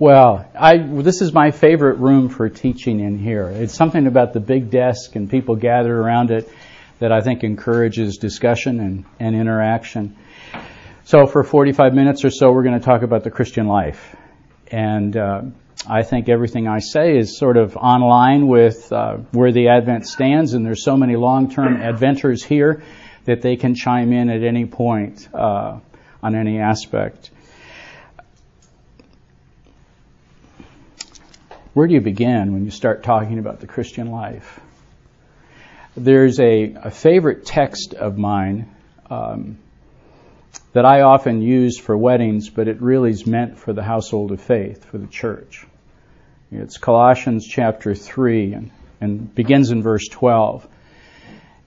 Well, I, this is my favorite room for teaching in here. It's something about the big desk and people gathered around it that I think encourages discussion and, and interaction. So for 45 minutes or so, we're going to talk about the Christian life. And uh, I think everything I say is sort of online with uh, where the Advent stands, and there's so many long-term Adventers here that they can chime in at any point uh, on any aspect. Where do you begin when you start talking about the Christian life? There's a, a favorite text of mine um, that I often use for weddings, but it really is meant for the household of faith, for the church. It's Colossians chapter 3 and, and begins in verse 12.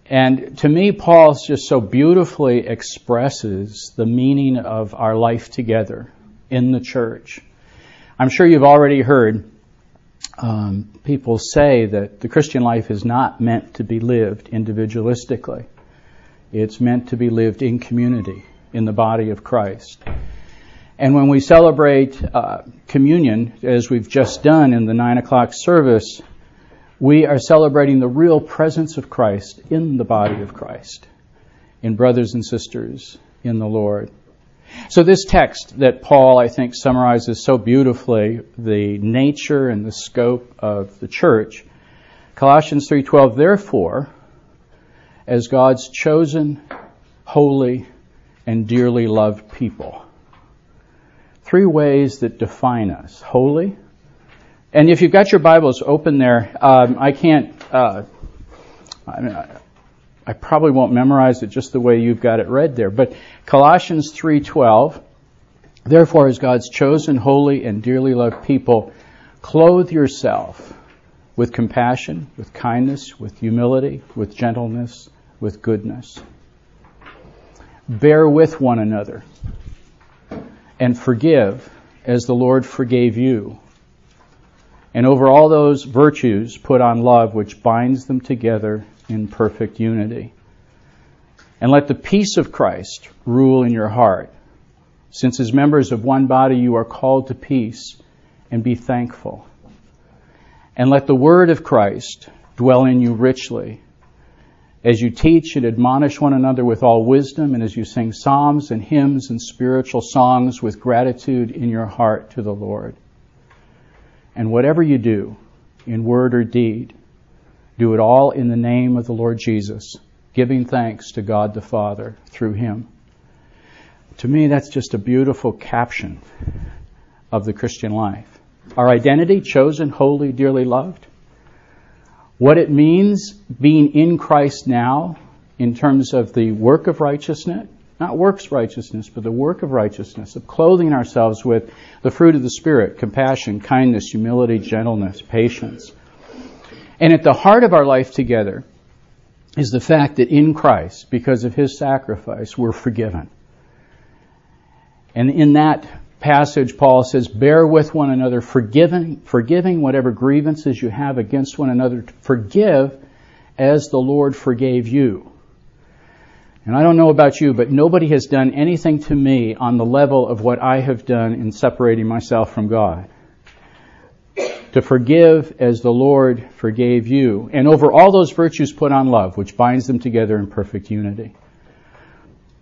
And to me, Paul just so beautifully expresses the meaning of our life together in the church. I'm sure you've already heard um, people say that the Christian life is not meant to be lived individualistically. It's meant to be lived in community, in the body of Christ. And when we celebrate uh, communion, as we've just done in the nine o'clock service, we are celebrating the real presence of Christ in the body of Christ, in brothers and sisters in the Lord. So this text that Paul, I think, summarizes so beautifully the nature and the scope of the church, Colossians 3:12, therefore, as God's chosen, holy, and dearly loved people three ways that define us holy. And if you've got your Bibles open there, um, I can't, uh, I, I probably won't memorize it just the way you've got it read there. But Colossians 3:12, therefore as God's chosen, holy, and dearly loved people, clothe yourself with compassion, with kindness, with humility, with gentleness, with goodness. Bear with one another and forgive as the Lord forgave you. And over all those virtues, put on love, which binds them together in perfect unity. And let the peace of Christ rule in your heart. Since as members of one body you are called to peace, and be thankful. And let the word of Christ dwell in you richly as you teach and admonish one another with all wisdom, and as you sing psalms and hymns and spiritual songs with gratitude in your heart to the Lord. And whatever you do, in word or deed, do it all in the name of the Lord Jesus, giving thanks to God the Father through him. To me, that's just a beautiful caption of the Christian life. Our identity, chosen, holy, dearly loved what it means being in Christ now in terms of the work of righteousness, not works righteousness, but the work of righteousness, of clothing ourselves with the fruit of the Spirit, compassion, kindness, humility, gentleness, patience. And at the heart of our life together is the fact that in Christ, because of His sacrifice, we're forgiven. And in that passage, Paul says, bear with one another, forgiving, forgiving whatever grievances you have against one another. Forgive as the Lord forgave you. And I don't know about you, but nobody has done anything to me on the level of what I have done in separating myself from God. To forgive as the Lord forgave you. And over all those virtues put on love, which binds them together in perfect unity.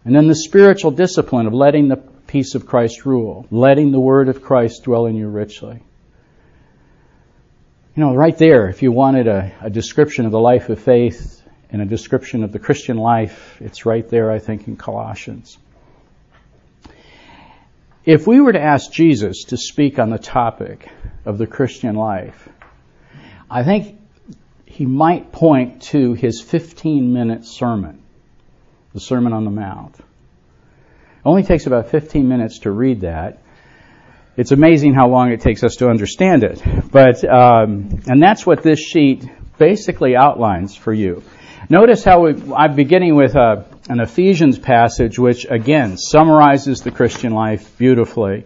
And then the spiritual discipline of letting the peace of Christ rule, letting the word of Christ dwell in you richly. You know, right there, if you wanted a, a description of the life of faith and a description of the Christian life, it's right there, I think, in Colossians. If we were to ask Jesus to speak on the topic of the Christian life, I think he might point to his 15 minute sermon, the Sermon on the Mount. It only takes about 15 minutes to read that. It's amazing how long it takes us to understand it. But, um, and that's what this sheet basically outlines for you. Notice how we, I'm beginning with a, uh, an Ephesians passage, which again summarizes the Christian life beautifully.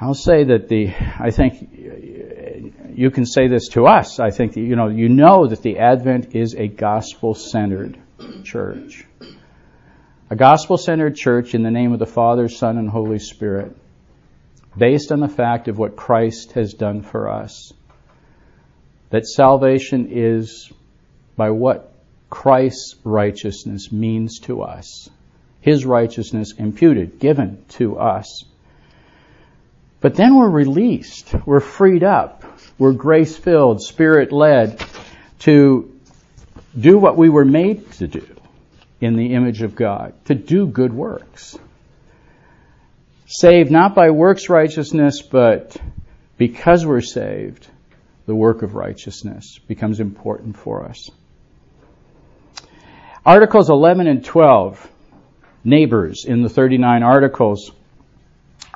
I'll say that the, I think you can say this to us. I think that, you know, you know that the Advent is a gospel-centered church. A gospel-centered church in the name of the Father, Son, and Holy Spirit, based on the fact of what Christ has done for us. That salvation is by what Christ's righteousness means to us. His righteousness imputed, given to us. But then we're released. We're freed up. We're grace filled, spirit led to do what we were made to do in the image of God, to do good works. Saved not by works righteousness, but because we're saved, the work of righteousness becomes important for us. Articles 11 and 12, neighbors in the 39 articles,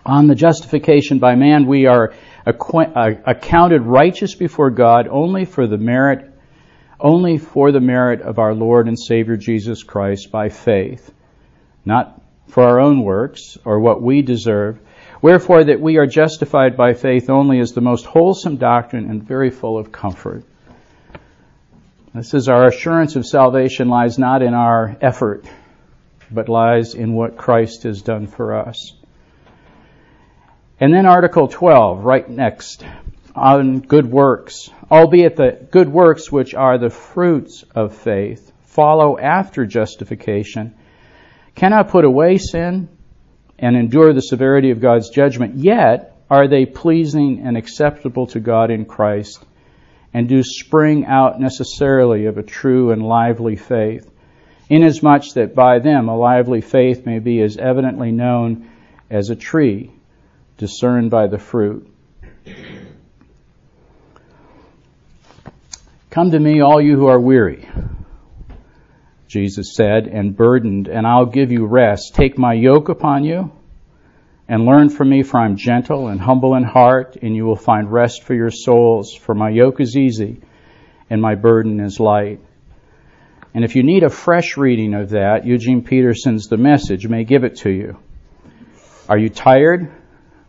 on the justification by man, we are uh, accounted righteous before God only for the merit, only for the merit of our Lord and Savior Jesus Christ by faith, not for our own works or what we deserve. Wherefore that we are justified by faith only is the most wholesome doctrine and very full of comfort. This is our assurance of salvation lies not in our effort, but lies in what Christ has done for us. And then Article 12, right next, on good works. Albeit the good works which are the fruits of faith follow after justification, cannot put away sin and endure the severity of God's judgment, yet are they pleasing and acceptable to God in Christ, and do spring out necessarily of a true and lively faith, inasmuch that by them a lively faith may be as evidently known as a tree discerned by the fruit. Come to me, all you who are weary, Jesus said, and burdened, and I'll give you rest. Take my yoke upon you and learn from me, for I'm gentle and humble in heart, and you will find rest for your souls. For my yoke is easy and my burden is light. And if you need a fresh reading of that, Eugene Peterson's The Message may give it to you. Are you tired?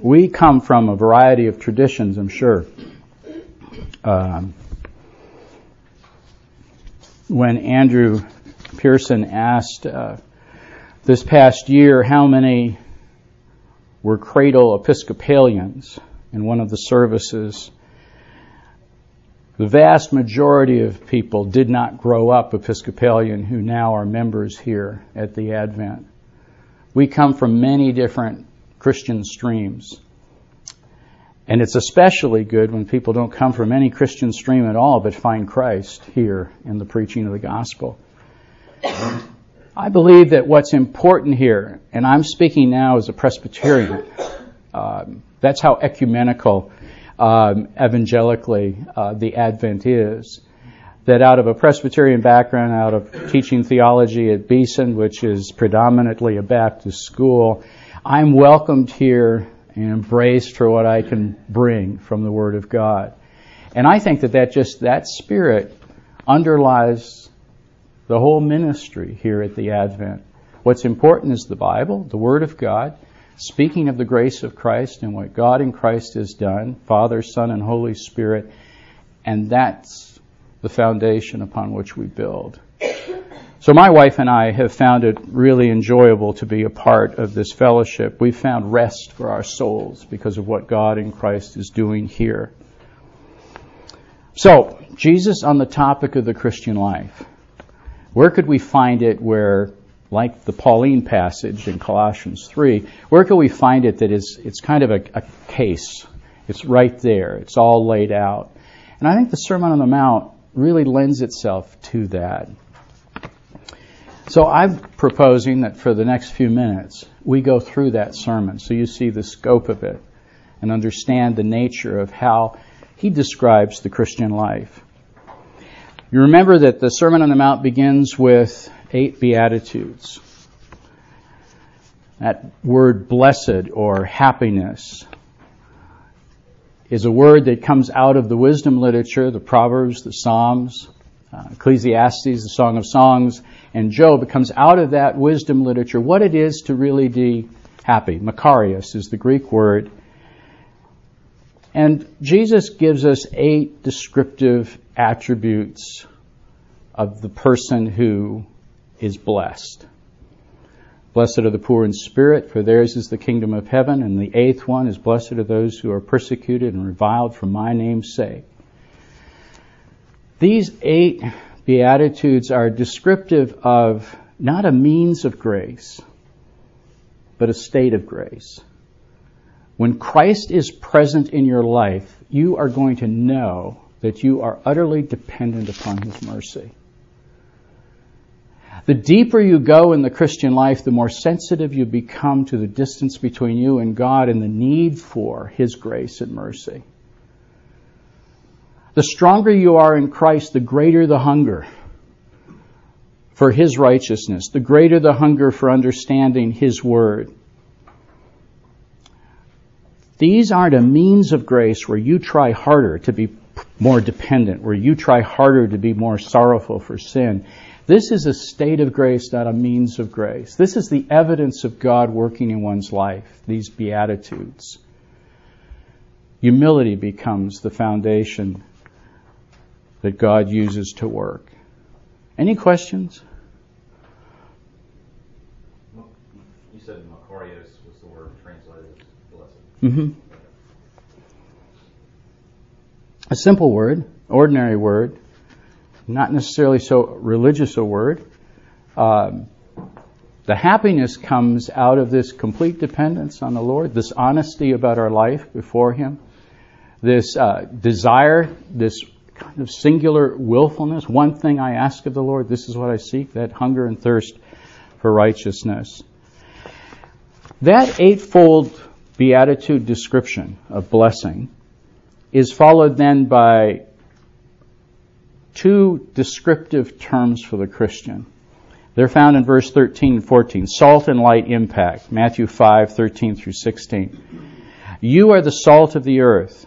We come from a variety of traditions, I'm sure. Um, when Andrew Pearson asked uh, this past year how many were cradle Episcopalians in one of the services, the vast majority of people did not grow up Episcopalian who now are members here at the Advent. We come from many different Christian streams. And it's especially good when people don't come from any Christian stream at all but find Christ here in the preaching of the gospel. I believe that what's important here, and I'm speaking now as a Presbyterian, um, that's how ecumenical, um, evangelically, uh, the Advent is. That out of a Presbyterian background, out of teaching theology at Beeson, which is predominantly a Baptist school, I'm welcomed here and embraced for what I can bring from the Word of God. And I think that that just, that spirit underlies the whole ministry here at the Advent. What's important is the Bible, the Word of God, speaking of the grace of Christ and what God in Christ has done, Father, Son, and Holy Spirit, and that's the foundation upon which we build. So my wife and I have found it really enjoyable to be a part of this fellowship. We've found rest for our souls because of what God in Christ is doing here. So, Jesus on the topic of the Christian life. Where could we find it where, like the Pauline passage in Colossians 3, where could we find it that is, it's kind of a, a case? It's right there. It's all laid out. And I think the Sermon on the Mount really lends itself to that. So I'm proposing that for the next few minutes, we go through that sermon so you see the scope of it and understand the nature of how he describes the Christian life. You remember that the Sermon on the Mount begins with eight Beatitudes. That word blessed or happiness is a word that comes out of the wisdom literature, the Proverbs, the Psalms, uh, Ecclesiastes, the Song of Songs, and Job. It comes out of that wisdom literature what it is to really be happy. Makarios is the Greek word. And Jesus gives us eight descriptive attributes of the person who is blessed. Blessed are the poor in spirit, for theirs is the kingdom of heaven. And the eighth one is blessed are those who are persecuted and reviled for my name's sake. These eight Beatitudes are descriptive of not a means of grace, but a state of grace. When Christ is present in your life, you are going to know that you are utterly dependent upon His mercy. The deeper you go in the Christian life, the more sensitive you become to the distance between you and God and the need for His grace and mercy. The stronger you are in Christ, the greater the hunger for His righteousness, the greater the hunger for understanding His Word. These aren't a means of grace where you try harder to be more dependent, where you try harder to be more sorrowful for sin. This is a state of grace, not a means of grace. This is the evidence of God working in one's life, these Beatitudes. Humility becomes the foundation that God uses to work. Any questions? You said Makarios was the word translated as blessed. Mm-hmm. A simple word, ordinary word, not necessarily so religious a word. Um, the happiness comes out of this complete dependence on the Lord, this honesty about our life before Him, this uh, desire, this kind of singular willfulness. One thing I ask of the Lord, this is what I seek, that hunger and thirst for righteousness. That eightfold beatitude description of blessing is followed then by two descriptive terms for the Christian. They're found in verse 13 and 14. Salt and light impact. Matthew 5, 13 through 16. You are the salt of the earth.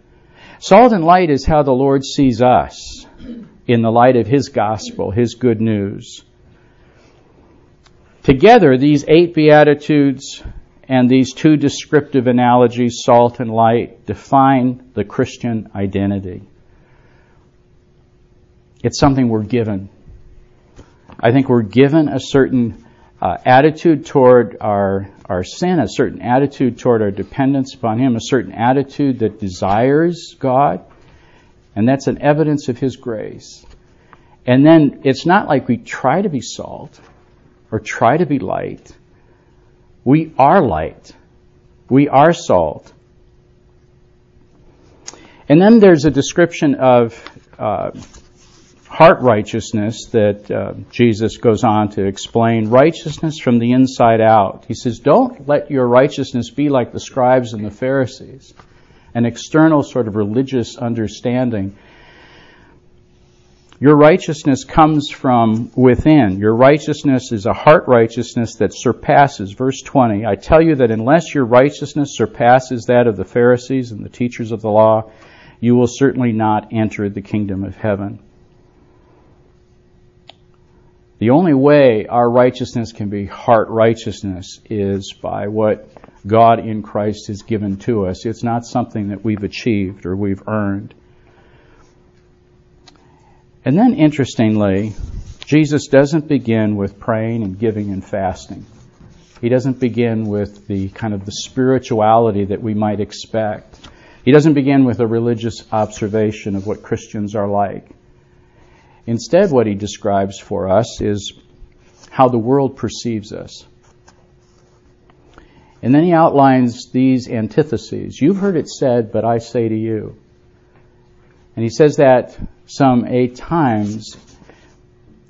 Salt and light is how the Lord sees us in the light of His gospel, His good news. Together, these eight Beatitudes and these two descriptive analogies, salt and light, define the Christian identity. It's something we're given. I think we're given a certain uh, attitude toward our, our sin, a certain attitude toward our dependence upon Him, a certain attitude that desires God, and that's an evidence of His grace. And then it's not like we try to be salt or try to be light. We are light. We are salt. And then there's a description of uh, heart righteousness that uh, Jesus goes on to explain righteousness from the inside out. He says, Don't let your righteousness be like the scribes and the Pharisees, an external sort of religious understanding your righteousness comes from within. Your righteousness is a heart righteousness that surpasses. Verse 20 I tell you that unless your righteousness surpasses that of the Pharisees and the teachers of the law, you will certainly not enter the kingdom of heaven. The only way our righteousness can be heart righteousness is by what God in Christ has given to us. It's not something that we've achieved or we've earned. And then, interestingly, Jesus doesn't begin with praying and giving and fasting. He doesn't begin with the kind of the spirituality that we might expect. He doesn't begin with a religious observation of what Christians are like. Instead, what he describes for us is how the world perceives us. And then he outlines these antitheses. You've heard it said, but I say to you. And he says that some eight times.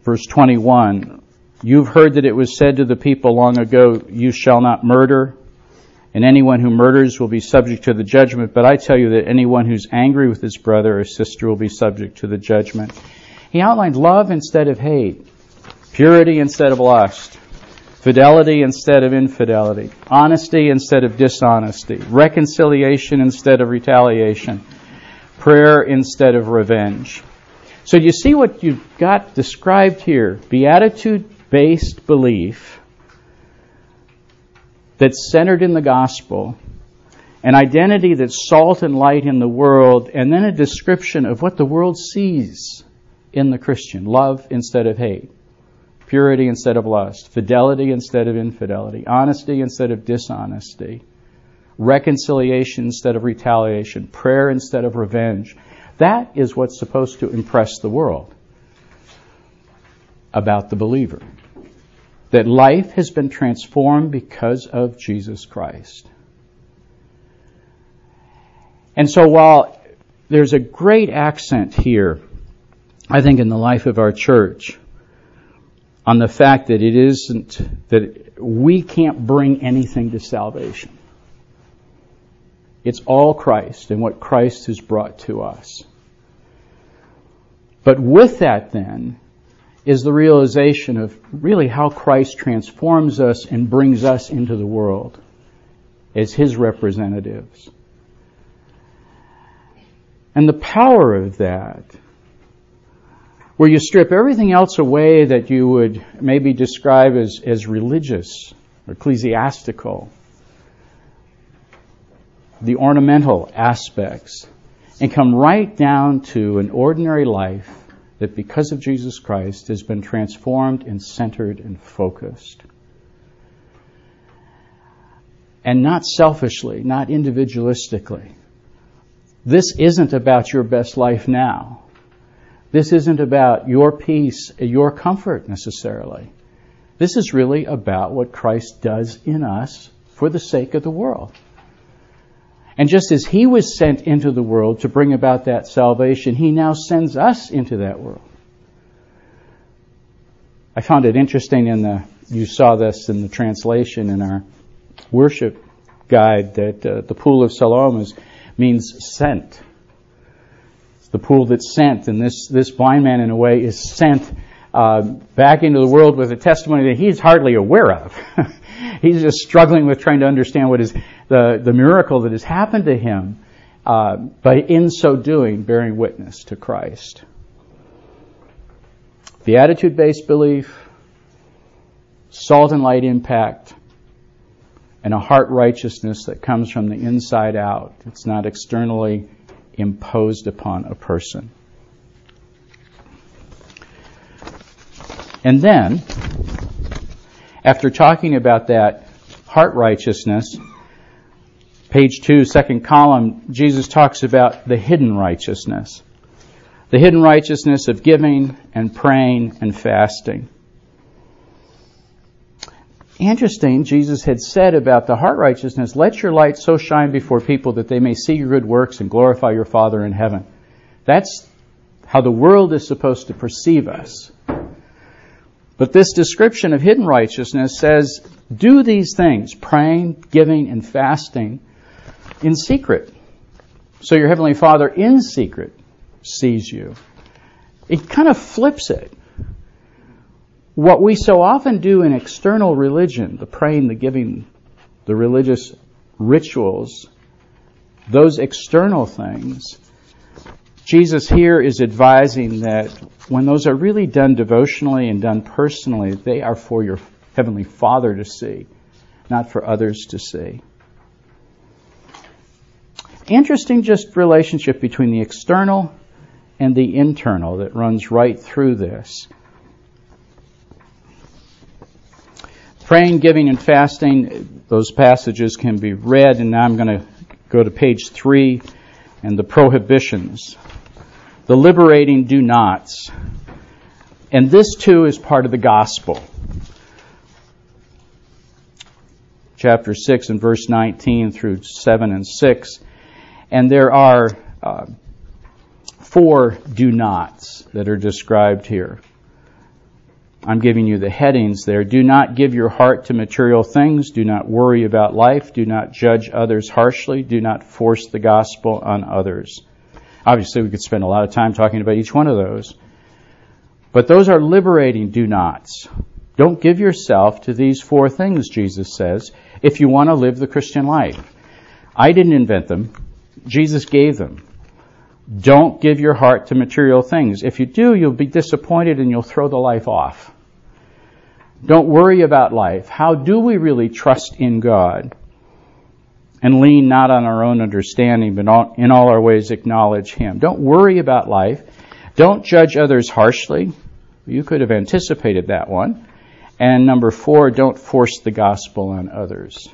Verse 21 You've heard that it was said to the people long ago, You shall not murder, and anyone who murders will be subject to the judgment. But I tell you that anyone who's angry with his brother or sister will be subject to the judgment. He outlined love instead of hate, purity instead of lust, fidelity instead of infidelity, honesty instead of dishonesty, reconciliation instead of retaliation, prayer instead of revenge. So you see what you've got described here beatitude based belief that's centered in the gospel, an identity that's salt and light in the world, and then a description of what the world sees in the Christian. Love instead of hate, purity instead of lust, fidelity instead of infidelity, honesty instead of dishonesty, reconciliation instead of retaliation, prayer instead of revenge. That is what's supposed to impress the world about the believer. That life has been transformed because of Jesus Christ. And so while there's a great accent here, I think in the life of our church, on the fact that it isn't, that we can't bring anything to salvation. It's all Christ and what Christ has brought to us. But with that then, is the realization of really how Christ transforms us and brings us into the world as His representatives. And the power of that, where you strip everything else away that you would maybe describe as, as religious ecclesiastical, the ornamental aspects, and come right down to an ordinary life that because of Jesus Christ has been transformed and centered and focused. And not selfishly, not individualistically. This isn't about your best life now. This isn't about your peace, your comfort necessarily. This is really about what Christ does in us for the sake of the world. And just as he was sent into the world to bring about that salvation, he now sends us into that world. I found it interesting in the, you saw this in the translation in our worship guide that uh, the pool of Siloam is, means sent. The pool that's sent, and this, this blind man, in a way, is sent uh, back into the world with a testimony that he's hardly aware of. he's just struggling with trying to understand what is the, the miracle that has happened to him, uh, but in so doing, bearing witness to Christ. Beatitude based belief, salt and light impact, and a heart righteousness that comes from the inside out. It's not externally imposed upon a person. And then, after talking about that heart righteousness, page two, second column, Jesus talks about the hidden righteousness. The hidden righteousness of giving and praying and fasting. Interesting, Jesus had said about the heart righteousness, let your light so shine before people that they may see your good works and glorify your Father in heaven. That's how the world is supposed to perceive us. But this description of hidden righteousness says, do these things, praying, giving, and fasting, in secret. So your Heavenly Father in secret sees you. It kind of flips it. What we so often do in external religion, the praying, the giving, the religious rituals, those external things, Jesus here is advising that when those are really done devotionally and done personally, they are for your Heavenly Father to see, not for others to see. Interesting just relationship between the external and the internal that runs right through this. Praying, giving, and fasting, those passages can be read, and now I'm going to go to page three and the prohibitions. The liberating do nots. And this too is part of the gospel. Chapter 6 and verse 19 through 7 and 6. And there are uh, four do nots that are described here. I'm giving you the headings there. Do not give your heart to material things. Do not worry about life. Do not judge others harshly. Do not force the gospel on others. Obviously, we could spend a lot of time talking about each one of those. But those are liberating do nots. Don't give yourself to these four things, Jesus says, if you want to live the Christian life. I didn't invent them. Jesus gave them. Don't give your heart to material things. If you do, you'll be disappointed and you'll throw the life off. Don't worry about life. How do we really trust in God? And lean not on our own understanding, but in all our ways acknowledge Him. Don't worry about life. Don't judge others harshly. You could have anticipated that one. And number four, don't force the gospel on others.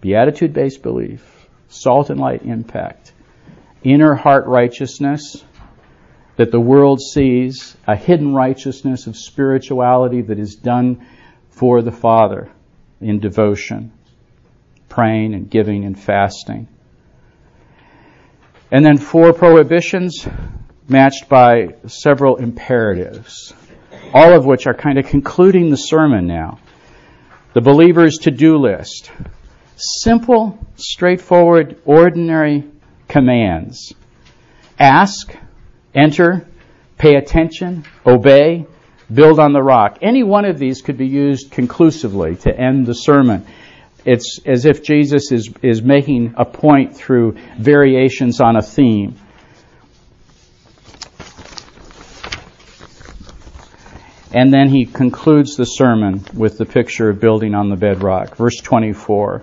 Beatitude based belief, salt and light impact, inner heart righteousness that the world sees, a hidden righteousness of spirituality that is done for the Father in devotion, praying and giving and fasting. And then four prohibitions matched by several imperatives, all of which are kind of concluding the sermon now. The believer's to do list simple, straightforward, ordinary commands. Ask, enter, pay attention, obey, build on the rock. Any one of these could be used conclusively to end the sermon. It's as if Jesus is, is making a point through variations on a theme. And then he concludes the sermon with the picture of building on the bedrock. Verse 24.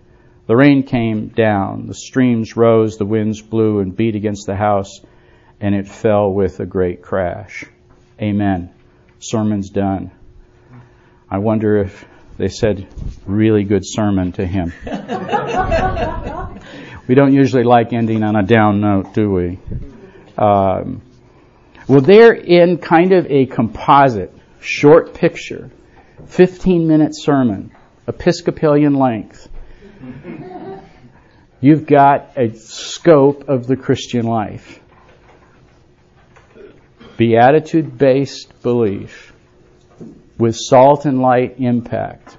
The rain came down, the streams rose, the winds blew and beat against the house, and it fell with a great crash. Amen. Sermon's done. I wonder if they said, really good sermon to him. we don't usually like ending on a down note, do we? Um, well, they're in kind of a composite, short picture, 15 minute sermon, Episcopalian length You've got a scope of the Christian life. Beatitude based belief with salt and light impact.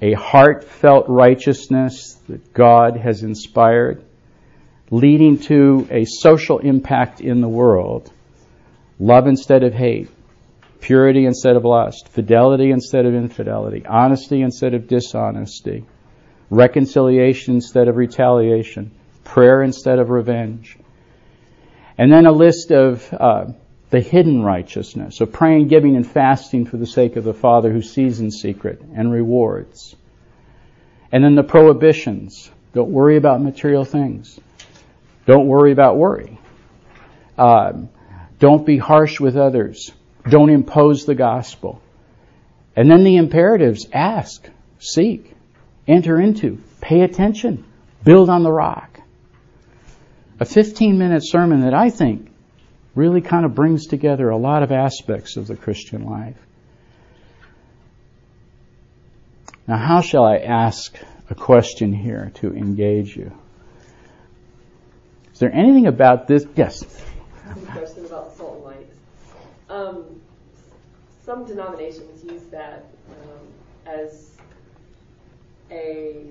A heartfelt righteousness that God has inspired, leading to a social impact in the world. Love instead of hate, purity instead of lust, fidelity instead of infidelity, honesty instead of dishonesty reconciliation instead of retaliation, prayer instead of revenge. And then a list of uh, the hidden righteousness, so praying, giving, and fasting for the sake of the Father who sees in secret and rewards. And then the prohibitions. Don't worry about material things. Don't worry about worry. Um, don't be harsh with others. Don't impose the gospel. And then the imperatives ask, seek, enter into, pay attention, build on the rock. A 15 minute sermon that I think really kind of brings together a lot of aspects of the Christian life. Now, how shall I ask a question here to engage you? Is there anything about this? Yes. question about salt and light. Um, some denominations use that um, as a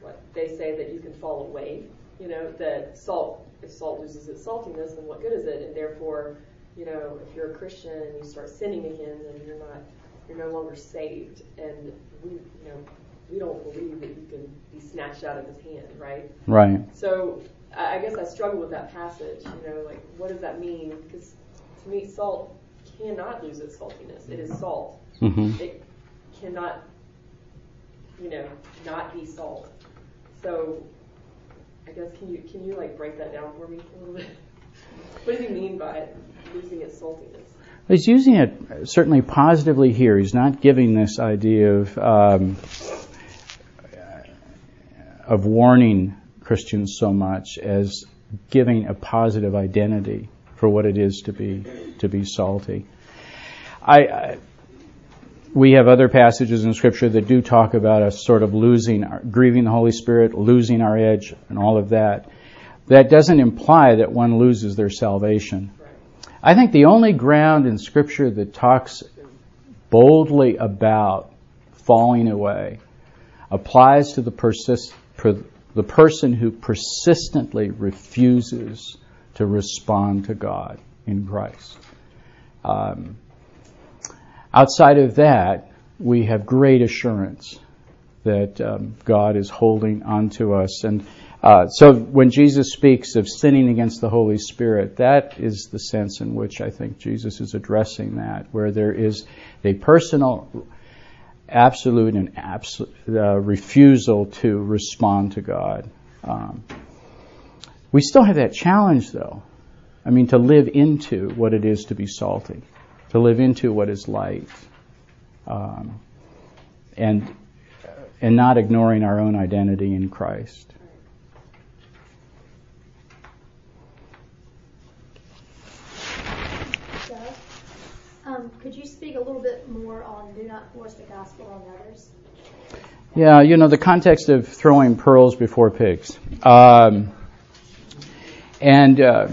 what they say that you can fall away. You know that salt if salt loses its saltiness, then what good is it? And therefore, you know, if you're a Christian and you start sinning again, then you're not, you're no longer saved. And we, you know, we don't believe that you can be snatched out of His hand, right? Right. So I guess I struggle with that passage. You know, like what does that mean? Because to me, salt cannot lose its saltiness. It is salt. hmm It cannot, you know, not be salt. So I guess can you can you like break that down for me a little bit? What does he mean by losing its saltiness? He's using it certainly positively here. He's not giving this idea of um, of warning Christians so much as giving a positive identity for what it is to be to be salty. I we have other passages in Scripture that do talk about us sort of losing, grieving the Holy Spirit, losing our edge, and all of that. That doesn't imply that one loses their salvation. I think the only ground in Scripture that talks boldly about falling away applies to the persist, per, the person who persistently refuses to respond to God in Christ. Um, outside of that, we have great assurance that um, God is holding onto us. And uh, so when Jesus speaks of sinning against the Holy Spirit, that is the sense in which I think Jesus is addressing that, where there is a personal, absolute, and absolute uh, refusal to respond to God. Um, we still have that challenge, though. I mean, to live into what it is to be salty, to live into what is light, um, and and not ignoring our own identity in Christ. Doug, um, could you speak a little bit more on do not force the gospel on others? Yeah, you know the context of throwing pearls before pigs, um, and. Uh,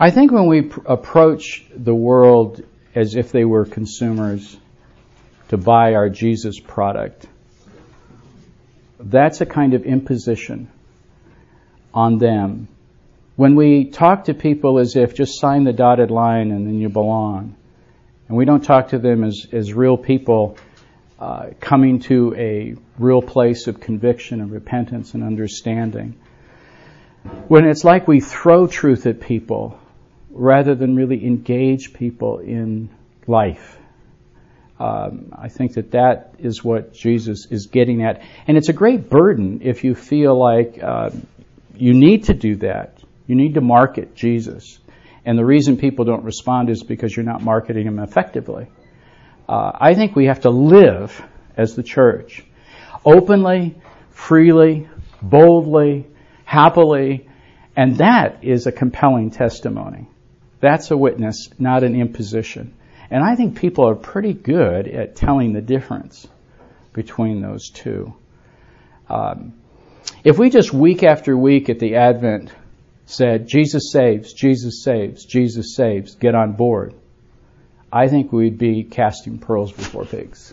I think when we pr- approach the world as if they were consumers to buy our Jesus product, that's a kind of imposition on them. When we talk to people as if just sign the dotted line and then you belong, and we don't talk to them as, as real people uh, coming to a real place of conviction and repentance and understanding, when it's like we throw truth at people rather than really engage people in life. Um, I think that that is what Jesus is getting at. And it's a great burden if you feel like uh, you need to do that. You need to market Jesus. And the reason people don't respond is because you're not marketing him effectively. Uh, I think we have to live as the church openly, freely, boldly, happily, and that is a compelling testimony. That's a witness, not an imposition. And I think people are pretty good at telling the difference between those two. Um, if we just week after week at the Advent said, Jesus saves, Jesus saves, Jesus saves, get on board, I think we'd be casting pearls before pigs.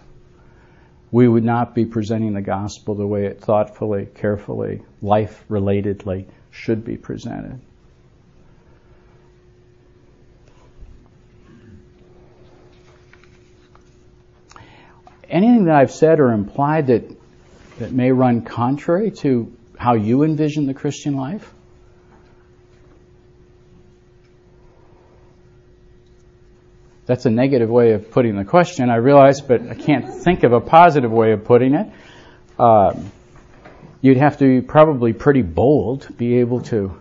We would not be presenting the gospel the way it thoughtfully, carefully, life relatedly should be presented. Anything that I've said or implied that that may run contrary to how you envision the Christian life? That's a negative way of putting the question, I realize, but I can't think of a positive way of putting it. Um, you'd have to be probably pretty bold to be able to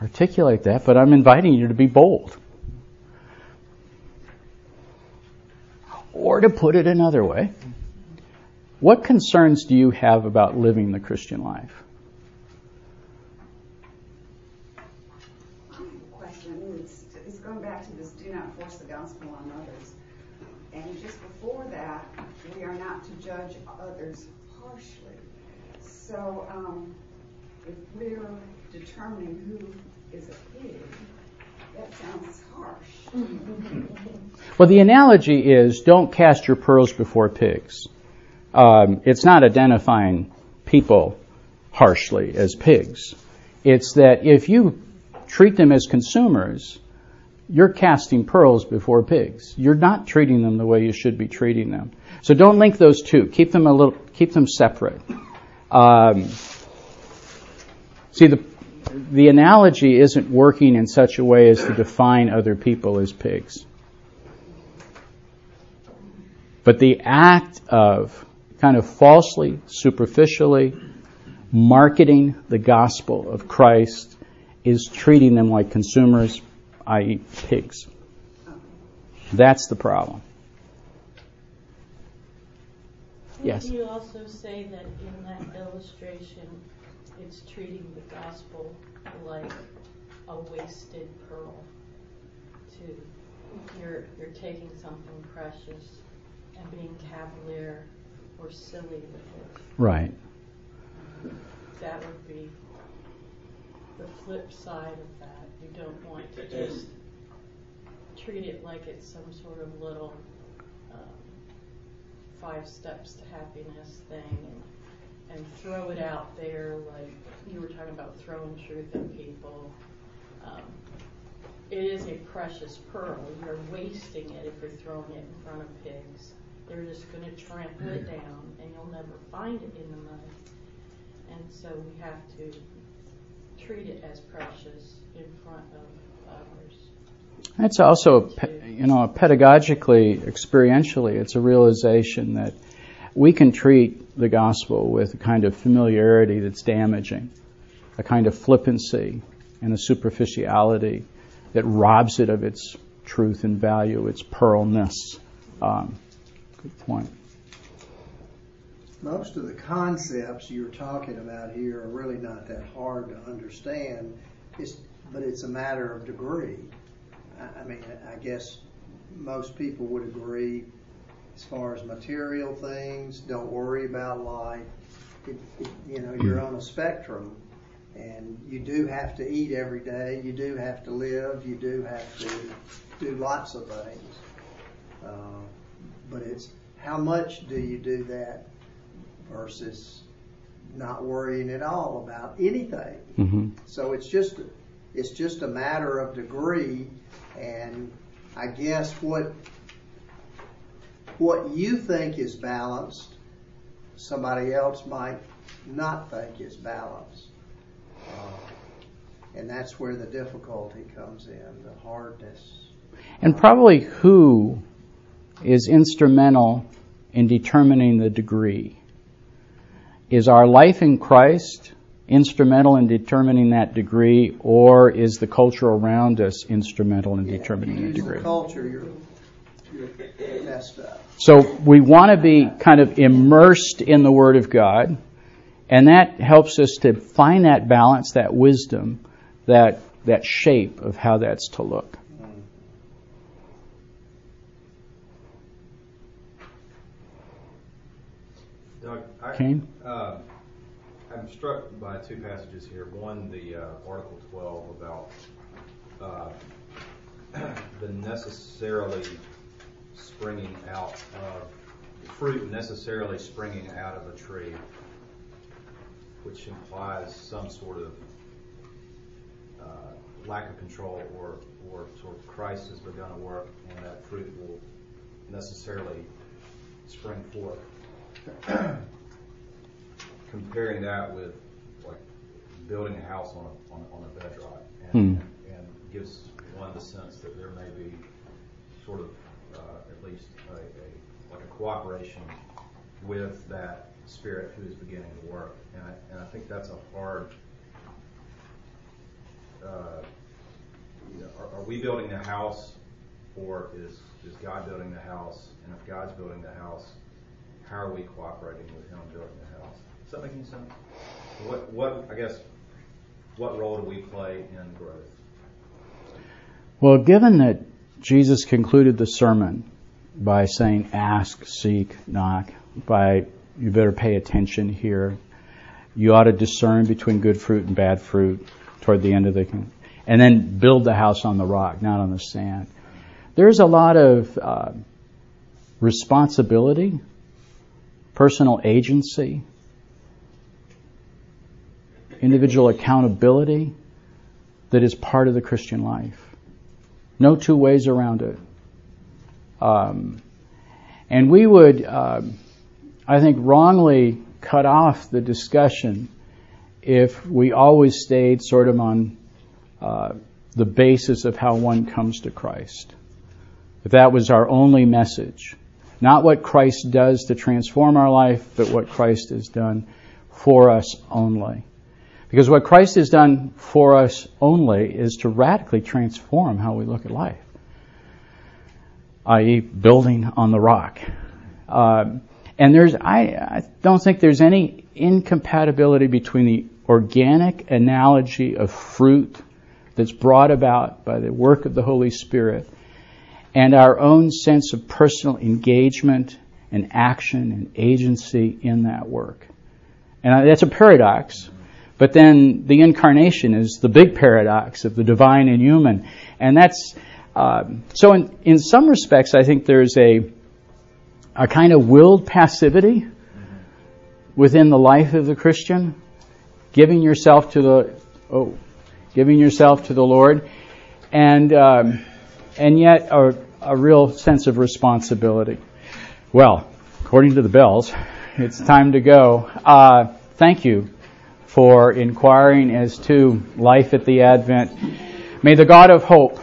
articulate that, but I'm inviting you to be bold. Or to put it another way, what concerns do you have about living the Christian life? Question is, is going back to this do not force the gospel on others. And just before that, we are not to judge others harshly. So um, if we're determining who is a pig, that sounds harsh. Well, the analogy is don't cast your pearls before pigs. Um, it's not identifying people harshly as pigs. It's that if you treat them as consumers, you're casting pearls before pigs. You're not treating them the way you should be treating them. So don't link those two. Keep them a little. Keep them separate. Um, see the the analogy isn't working in such a way as to define other people as pigs. But the act of kind of falsely, superficially marketing the gospel of Christ is treating them like consumers, i.e., pigs. That's the problem. Yes. Would you also say that in that illustration, it's treating the gospel like a wasted pearl? To you're you're taking something precious and being cavalier or silly with it. Right. That would be the flip side of that. You don't want to just treat it like it's some sort of little um, five steps to happiness thing and, and throw it out there like you were talking about throwing truth at people. Um, it is a precious pearl. You're wasting it if you're throwing it in front of pigs. They're just going to trample it down and you'll never find it in the mud. And so we have to treat it as precious in front of others. It's also, you know, pedagogically, experientially, it's a realization that we can treat the gospel with a kind of familiarity that's damaging, a kind of flippancy and a superficiality that robs it of its truth and value, its pearlness. Um, good point. Most of the concepts you're talking about here are really not that hard to understand, it's, but it's a matter of degree. I, mean, I guess most people would agree as far as material things, don't worry about life. You know, you're on a spectrum and you do have to eat every day. You do have to live. You do have to do lots of things. Uh, But it's how much do you do that versus not worrying at all about anything. Mm-hmm. So it's just it's just a matter of degree, and I guess what what you think is balanced, somebody else might not think is balanced. Uh, and that's where the difficulty comes in, the hardness. And probably who is instrumental in determining the degree. Is our life in Christ instrumental in determining that degree, or is the culture around us instrumental in Yeah, determining the degree? The culture, you're, you're messed up. So we want to be kind of immersed in the Word of God, and that helps us to find that balance, that wisdom, that that shape of how that's to look. Doug, I, Kane? uh, I'm struck by two passages here. One, the uh, Article 12 about uh, the necessarily springing out of fruit necessarily springing out of a tree, which implies some sort of lack of control or, or sort of Christ has begun a work and that fruit will necessarily spring forth. Comparing that with like building a house on a, on, on a bedrock and, Hmm. and gives one the sense that there may be sort of uh, at least a, a, like a cooperation with that spirit who is beginning to work. And I, and I think that's a hard, uh, you know, are, are we building the house or is, is God building the house? And if God's building the house, how are we cooperating with Him building the house? Does that make any sense? What, what, I guess, what role do we play in growth? Well, given that Jesus concluded the sermon by saying, ask, seek, knock, by you better pay attention here, you ought to discern between good fruit and bad fruit toward the end of the, and then build the house on the rock, not on the sand. There's a lot of uh, responsibility personal agency, individual accountability that is part of the Christian life. No two ways around it. Um, and we would, uh, I think, wrongly cut off the discussion if we always stayed sort of on uh, the basis of how one comes to Christ. If that was our only message. Not what Christ does to transform our life, but what Christ has done for us only. Because what Christ has done for us only is to radically transform how we look at life, i.e., building on the rock. Uh, and there's, I, I don't think there's any incompatibility between the organic analogy of fruit that's brought about by the work of the Holy Spirit and our own sense of personal engagement and action and agency in that work. And that's a paradox. But then the incarnation is the big paradox of the divine and human. And that's, uh, so in, in some respects, I think there's a, a kind of willed passivity within the life of the Christian, giving yourself to the, oh, giving yourself to the Lord, and, um, and yet a, a real sense of responsibility. Well, according to the bells, it's time to go. Uh, thank you for inquiring as to life at the Advent. May the God of hope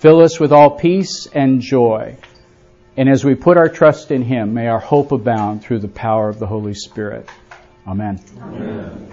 fill us with all peace and joy. And as we put our trust in Him, may our hope abound through the power of the Holy Spirit. Amen. Amen.